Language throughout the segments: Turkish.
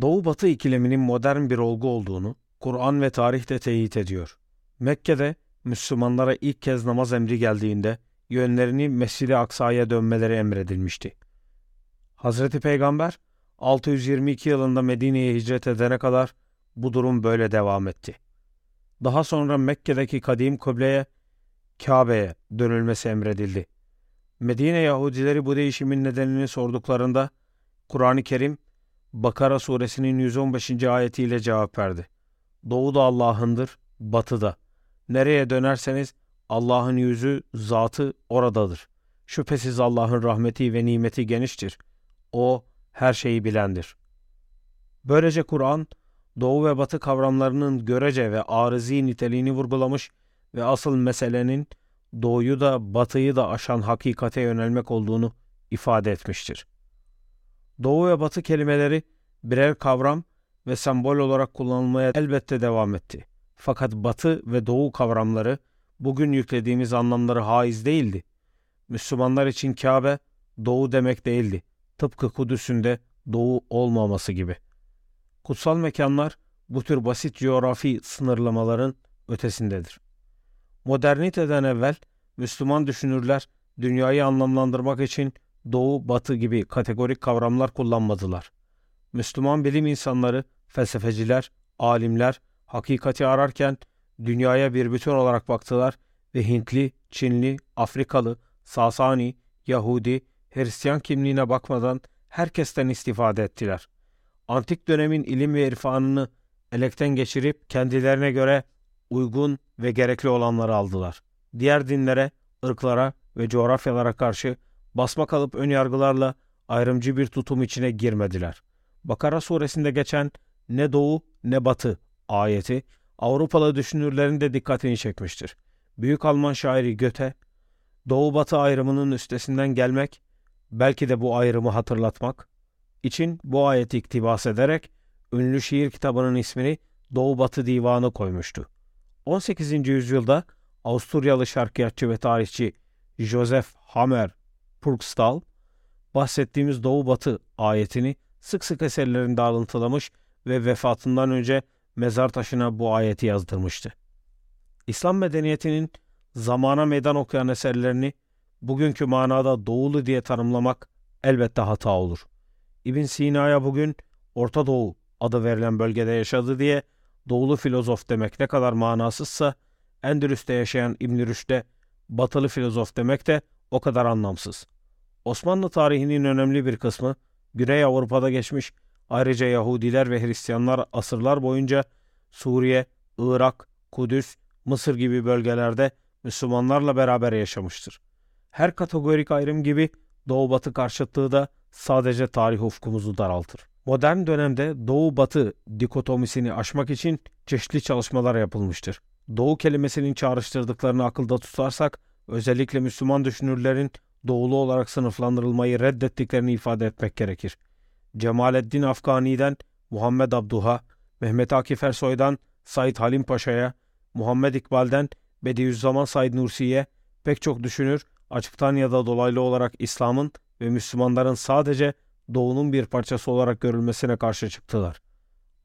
Doğu-Batı ikileminin modern bir olgu olduğunu Kur'an ve tarih teyit ediyor. Mekke'de Müslümanlara ilk kez namaz emri geldiğinde yönlerini Mescid-i Aksa'ya dönmeleri emredilmişti. Hazreti Peygamber 622 yılında Medine'ye hicret edene kadar bu durum böyle devam etti. Daha sonra Mekke'deki kadim kıbleye Kabe'ye dönülmesi emredildi. Medine Yahudileri bu değişimin nedenini sorduklarında Kur'an-ı Kerim Bakara suresinin 115. ayetiyle cevap verdi. Doğu da Allah'ındır, batı da. Nereye dönerseniz Allah'ın yüzü, zatı oradadır. Şüphesiz Allah'ın rahmeti ve nimeti geniştir. O her şeyi bilendir. Böylece Kur'an, Doğu ve Batı kavramlarının görece ve arızi niteliğini vurgulamış ve asıl meselenin Doğuyu da Batı'yı da aşan hakikate yönelmek olduğunu ifade etmiştir. Doğu ve Batı kelimeleri birer kavram ve sembol olarak kullanılmaya elbette devam etti. Fakat Batı ve Doğu kavramları bugün yüklediğimiz anlamları haiz değildi. Müslümanlar için Kabe Doğu demek değildi. Tıpkı Kudüs'ün de Doğu olmaması gibi. Kutsal mekanlar bu tür basit coğrafi sınırlamaların ötesindedir. Moderniteden evvel Müslüman düşünürler dünyayı anlamlandırmak için doğu, batı gibi kategorik kavramlar kullanmadılar. Müslüman bilim insanları, felsefeciler, alimler hakikati ararken dünyaya bir bütün olarak baktılar ve Hintli, Çinli, Afrikalı, Sasani, Yahudi, Hristiyan kimliğine bakmadan herkesten istifade ettiler. Antik dönemin ilim ve irfanını elekten geçirip kendilerine göre uygun ve gerekli olanları aldılar. Diğer dinlere, ırklara ve coğrafyalara karşı basma kalıp ön yargılarla ayrımcı bir tutum içine girmediler. Bakara suresinde geçen ne doğu ne batı ayeti Avrupalı düşünürlerin de dikkatini çekmiştir. Büyük Alman şairi Göte, doğu batı ayrımının üstesinden gelmek, belki de bu ayrımı hatırlatmak için bu ayeti iktibas ederek ünlü şiir kitabının ismini Doğu Batı Divanı koymuştu. 18. yüzyılda Avusturyalı şarkıyatçı ve tarihçi Joseph Hammer Purgstall, bahsettiğimiz Doğu Batı ayetini sık sık eserlerinde alıntılamış ve vefatından önce mezar taşına bu ayeti yazdırmıştı. İslam medeniyetinin zamana meydan okuyan eserlerini bugünkü manada doğulu diye tanımlamak elbette hata olur. İbn Sina'ya bugün Orta Doğu adı verilen bölgede yaşadı diye doğulu filozof demek ne kadar manasızsa Endülüs'te yaşayan İbn Rüşd'e batılı filozof demek de o kadar anlamsız. Osmanlı tarihinin önemli bir kısmı Güney Avrupa'da geçmiş ayrıca Yahudiler ve Hristiyanlar asırlar boyunca Suriye, Irak, Kudüs, Mısır gibi bölgelerde Müslümanlarla beraber yaşamıştır. Her kategorik ayrım gibi Doğu-Batı karşıtlığı da sadece tarih ufkumuzu daraltır. Modern dönemde Doğu-Batı dikotomisini aşmak için çeşitli çalışmalar yapılmıştır. Doğu kelimesinin çağrıştırdıklarını akılda tutarsak, özellikle Müslüman düşünürlerin doğulu olarak sınıflandırılmayı reddettiklerini ifade etmek gerekir. Cemaleddin Afgani'den Muhammed Abduha, Mehmet Akif Ersoy'dan Said Halim Paşa'ya, Muhammed İkbal'den Bediüzzaman Said Nursi'ye pek çok düşünür açıktan ya da dolaylı olarak İslam'ın ve Müslümanların sadece Doğu'nun bir parçası olarak görülmesine karşı çıktılar.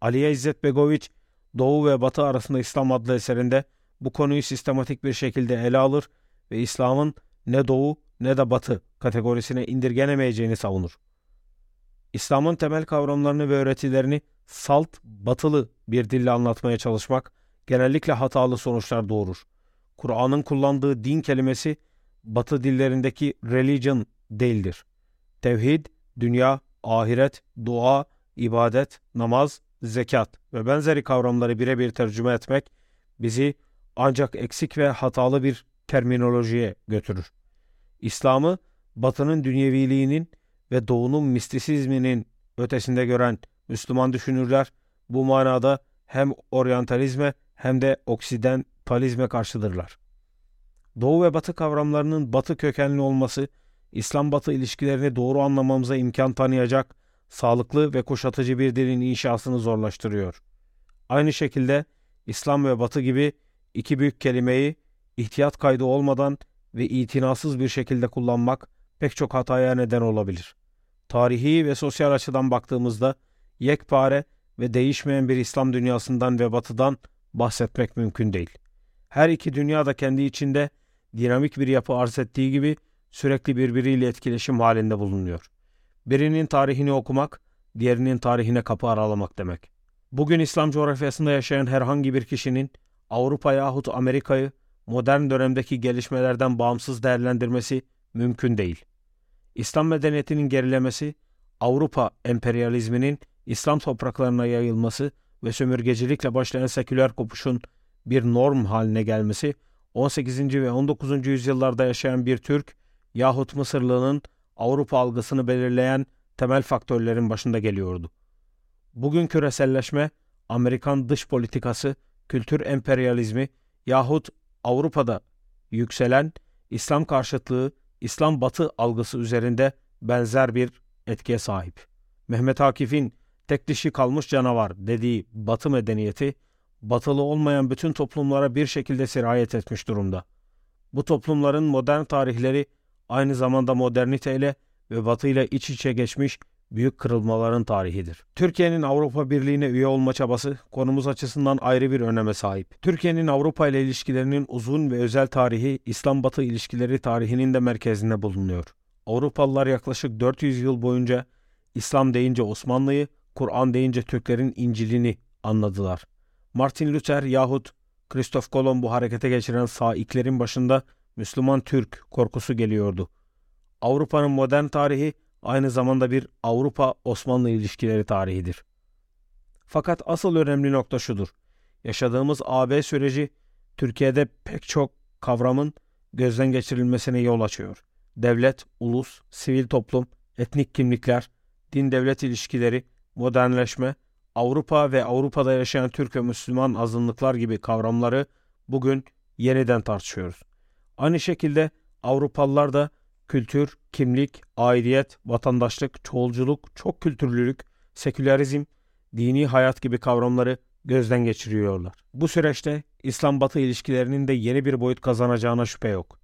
Aliye İzzet Begoviç, Doğu ve Batı arasında İslam adlı eserinde bu konuyu sistematik bir şekilde ele alır ve İslam'ın ne Doğu ne de Batı kategorisine indirgenemeyeceğini savunur. İslam'ın temel kavramlarını ve öğretilerini salt, batılı bir dille anlatmaya çalışmak genellikle hatalı sonuçlar doğurur. Kur'an'ın kullandığı din kelimesi batı dillerindeki religion değildir. Tevhid, dünya, ahiret, dua, ibadet, namaz, zekat ve benzeri kavramları birebir tercüme etmek bizi ancak eksik ve hatalı bir terminolojiye götürür. İslam'ı batının dünyeviliğinin ve doğunun mistisizminin ötesinde gören Müslüman düşünürler bu manada hem oryantalizme hem de oksidentalizme karşıdırlar. Doğu ve batı kavramlarının batı kökenli olması, İslam-batı ilişkilerini doğru anlamamıza imkan tanıyacak, sağlıklı ve kuşatıcı bir dilin inşasını zorlaştırıyor. Aynı şekilde İslam ve batı gibi iki büyük kelimeyi ihtiyat kaydı olmadan ve itinasız bir şekilde kullanmak pek çok hataya neden olabilir. Tarihi ve sosyal açıdan baktığımızda yekpare ve değişmeyen bir İslam dünyasından ve batıdan bahsetmek mümkün değil. Her iki dünya da kendi içinde dinamik bir yapı arz ettiği gibi sürekli birbiriyle etkileşim halinde bulunuyor. Birinin tarihini okumak, diğerinin tarihine kapı aralamak demek. Bugün İslam coğrafyasında yaşayan herhangi bir kişinin Avrupa yahut Amerika'yı modern dönemdeki gelişmelerden bağımsız değerlendirmesi mümkün değil. İslam medeniyetinin gerilemesi, Avrupa emperyalizminin İslam topraklarına yayılması ve sömürgecilikle başlayan seküler kopuşun bir norm haline gelmesi, 18. ve 19. yüzyıllarda yaşayan bir Türk yahut Mısırlının Avrupa algısını belirleyen temel faktörlerin başında geliyordu. Bugün küreselleşme, Amerikan dış politikası, kültür emperyalizmi yahut Avrupa'da yükselen İslam karşıtlığı, İslam batı algısı üzerinde benzer bir etkiye sahip. Mehmet Akif'in tek dişi kalmış canavar dediği batı medeniyeti, batılı olmayan bütün toplumlara bir şekilde sirayet etmiş durumda. Bu toplumların modern tarihleri aynı zamanda moderniteyle ve batıyla iç içe geçmiş büyük kırılmaların tarihidir. Türkiye'nin Avrupa Birliği'ne üye olma çabası konumuz açısından ayrı bir öneme sahip. Türkiye'nin Avrupa ile ilişkilerinin uzun ve özel tarihi İslam-Batı ilişkileri tarihinin de merkezinde bulunuyor. Avrupalılar yaklaşık 400 yıl boyunca İslam deyince Osmanlı'yı, Kur'an deyince Türklerin İncil'ini anladılar. Martin Luther yahut Kristof Kolomb harekete geçiren saiklerin başında Müslüman Türk korkusu geliyordu. Avrupa'nın modern tarihi aynı zamanda bir Avrupa-Osmanlı ilişkileri tarihidir. Fakat asıl önemli nokta şudur. Yaşadığımız AB süreci Türkiye'de pek çok kavramın gözden geçirilmesine yol açıyor. Devlet, ulus, sivil toplum, etnik kimlikler, din-devlet ilişkileri, modernleşme, Avrupa ve Avrupa'da yaşayan Türk ve Müslüman azınlıklar gibi kavramları bugün yeniden tartışıyoruz. Aynı şekilde Avrupalılar da kültür, kimlik, aidiyet, vatandaşlık, çoğulculuk, çok kültürlülük, sekülerizm, dini hayat gibi kavramları gözden geçiriyorlar. Bu süreçte İslam-Batı ilişkilerinin de yeni bir boyut kazanacağına şüphe yok.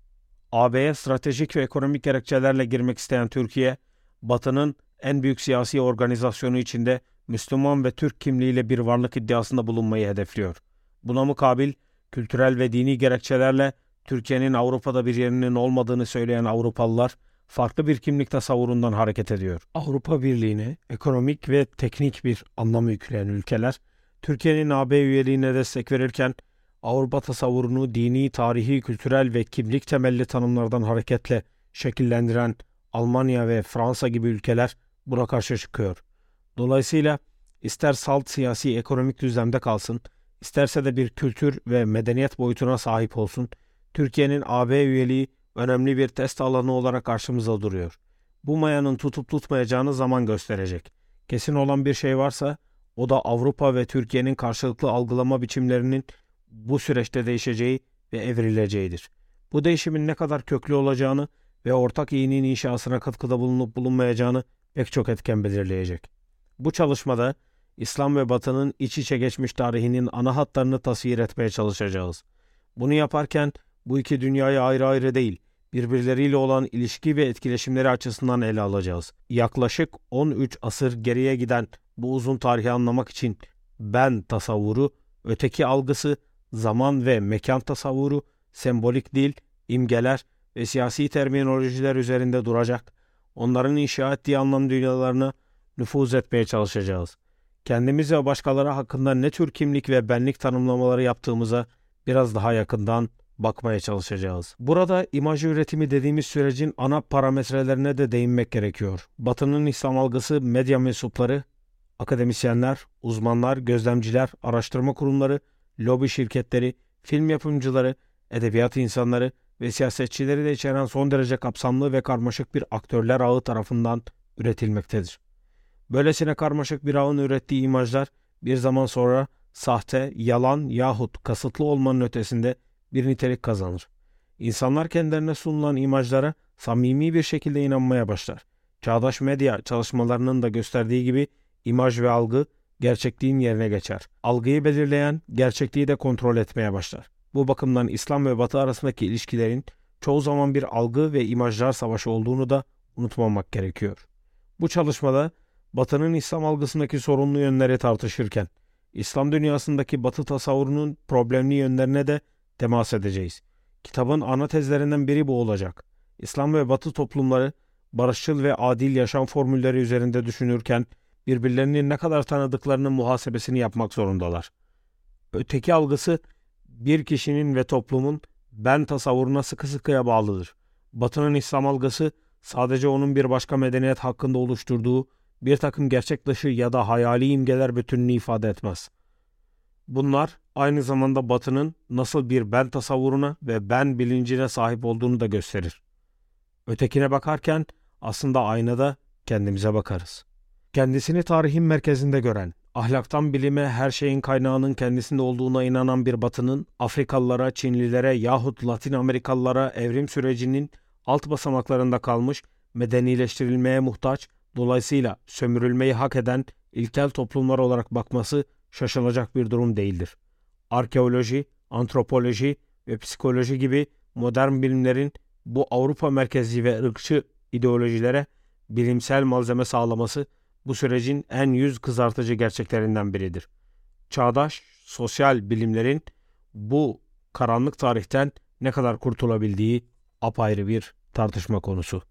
AB'ye stratejik ve ekonomik gerekçelerle girmek isteyen Türkiye, Batı'nın en büyük siyasi organizasyonu içinde Müslüman ve Türk kimliğiyle bir varlık iddiasında bulunmayı hedefliyor. Buna mukabil kültürel ve dini gerekçelerle Türkiye'nin Avrupa'da bir yerinin olmadığını söyleyen Avrupalılar farklı bir kimlik tasavvurundan hareket ediyor. Avrupa Birliği'ne ekonomik ve teknik bir anlam yükleyen ülkeler, Türkiye'nin AB üyeliğine destek verirken Avrupa tasavvurunu dini, tarihi, kültürel ve kimlik temelli tanımlardan hareketle şekillendiren Almanya ve Fransa gibi ülkeler buna karşı çıkıyor. Dolayısıyla ister salt siyasi ekonomik düzlemde kalsın, isterse de bir kültür ve medeniyet boyutuna sahip olsun, Türkiye'nin AB üyeliği önemli bir test alanı olarak karşımıza duruyor. Bu mayanın tutup tutmayacağını zaman gösterecek. Kesin olan bir şey varsa o da Avrupa ve Türkiye'nin karşılıklı algılama biçimlerinin bu süreçte değişeceği ve evrileceğidir. Bu değişimin ne kadar köklü olacağını ve ortak iyinin inşasına katkıda bulunup bulunmayacağını pek çok etken belirleyecek. Bu çalışmada İslam ve Batı'nın iç içe geçmiş tarihinin ana hatlarını tasvir etmeye çalışacağız. Bunu yaparken bu iki dünyayı ayrı ayrı değil, birbirleriyle olan ilişki ve etkileşimleri açısından ele alacağız. Yaklaşık 13 asır geriye giden bu uzun tarihi anlamak için ben tasavvuru, öteki algısı, zaman ve mekan tasavvuru, sembolik dil, imgeler ve siyasi terminolojiler üzerinde duracak, onların inşa ettiği anlam dünyalarına nüfuz etmeye çalışacağız. Kendimiz ve başkaları hakkında ne tür kimlik ve benlik tanımlamaları yaptığımıza biraz daha yakından bakmaya çalışacağız. Burada imaj üretimi dediğimiz sürecin ana parametrelerine de değinmek gerekiyor. Batı'nın İslam algısı medya mensupları, akademisyenler, uzmanlar, gözlemciler, araştırma kurumları, lobi şirketleri, film yapımcıları, edebiyat insanları ve siyasetçileri de içeren son derece kapsamlı ve karmaşık bir aktörler ağı tarafından üretilmektedir. Böylesine karmaşık bir ağın ürettiği imajlar bir zaman sonra sahte, yalan yahut kasıtlı olmanın ötesinde bir nitelik kazanır. İnsanlar kendilerine sunulan imajlara samimi bir şekilde inanmaya başlar. Çağdaş medya çalışmalarının da gösterdiği gibi imaj ve algı gerçekliğin yerine geçer. Algıyı belirleyen gerçekliği de kontrol etmeye başlar. Bu bakımdan İslam ve Batı arasındaki ilişkilerin çoğu zaman bir algı ve imajlar savaşı olduğunu da unutmamak gerekiyor. Bu çalışmada Batı'nın İslam algısındaki sorunlu yönleri tartışırken, İslam dünyasındaki Batı tasavvurunun problemli yönlerine de temas edeceğiz. Kitabın ana tezlerinden biri bu olacak. İslam ve Batı toplumları barışçıl ve adil yaşam formülleri üzerinde düşünürken birbirlerini ne kadar tanıdıklarının muhasebesini yapmak zorundalar. Öteki algısı bir kişinin ve toplumun ben tasavvuruna sıkı sıkıya bağlıdır. Batı'nın İslam algısı sadece onun bir başka medeniyet hakkında oluşturduğu bir takım gerçek dışı ya da hayali imgeler bütününü ifade etmez. Bunlar aynı zamanda Batı'nın nasıl bir ben tasavvuruna ve ben bilincine sahip olduğunu da gösterir. Ötekine bakarken aslında aynada kendimize bakarız. Kendisini tarihin merkezinde gören, ahlaktan bilime her şeyin kaynağının kendisinde olduğuna inanan bir batının Afrikalılara, Çinlilere yahut Latin Amerikalılara evrim sürecinin alt basamaklarında kalmış, medenileştirilmeye muhtaç, dolayısıyla sömürülmeyi hak eden ilkel toplumlar olarak bakması şaşılacak bir durum değildir. Arkeoloji, antropoloji ve psikoloji gibi modern bilimlerin bu Avrupa merkezli ve ırkçı ideolojilere bilimsel malzeme sağlaması bu sürecin en yüz kızartıcı gerçeklerinden biridir. Çağdaş sosyal bilimlerin bu karanlık tarihten ne kadar kurtulabildiği apayrı bir tartışma konusu.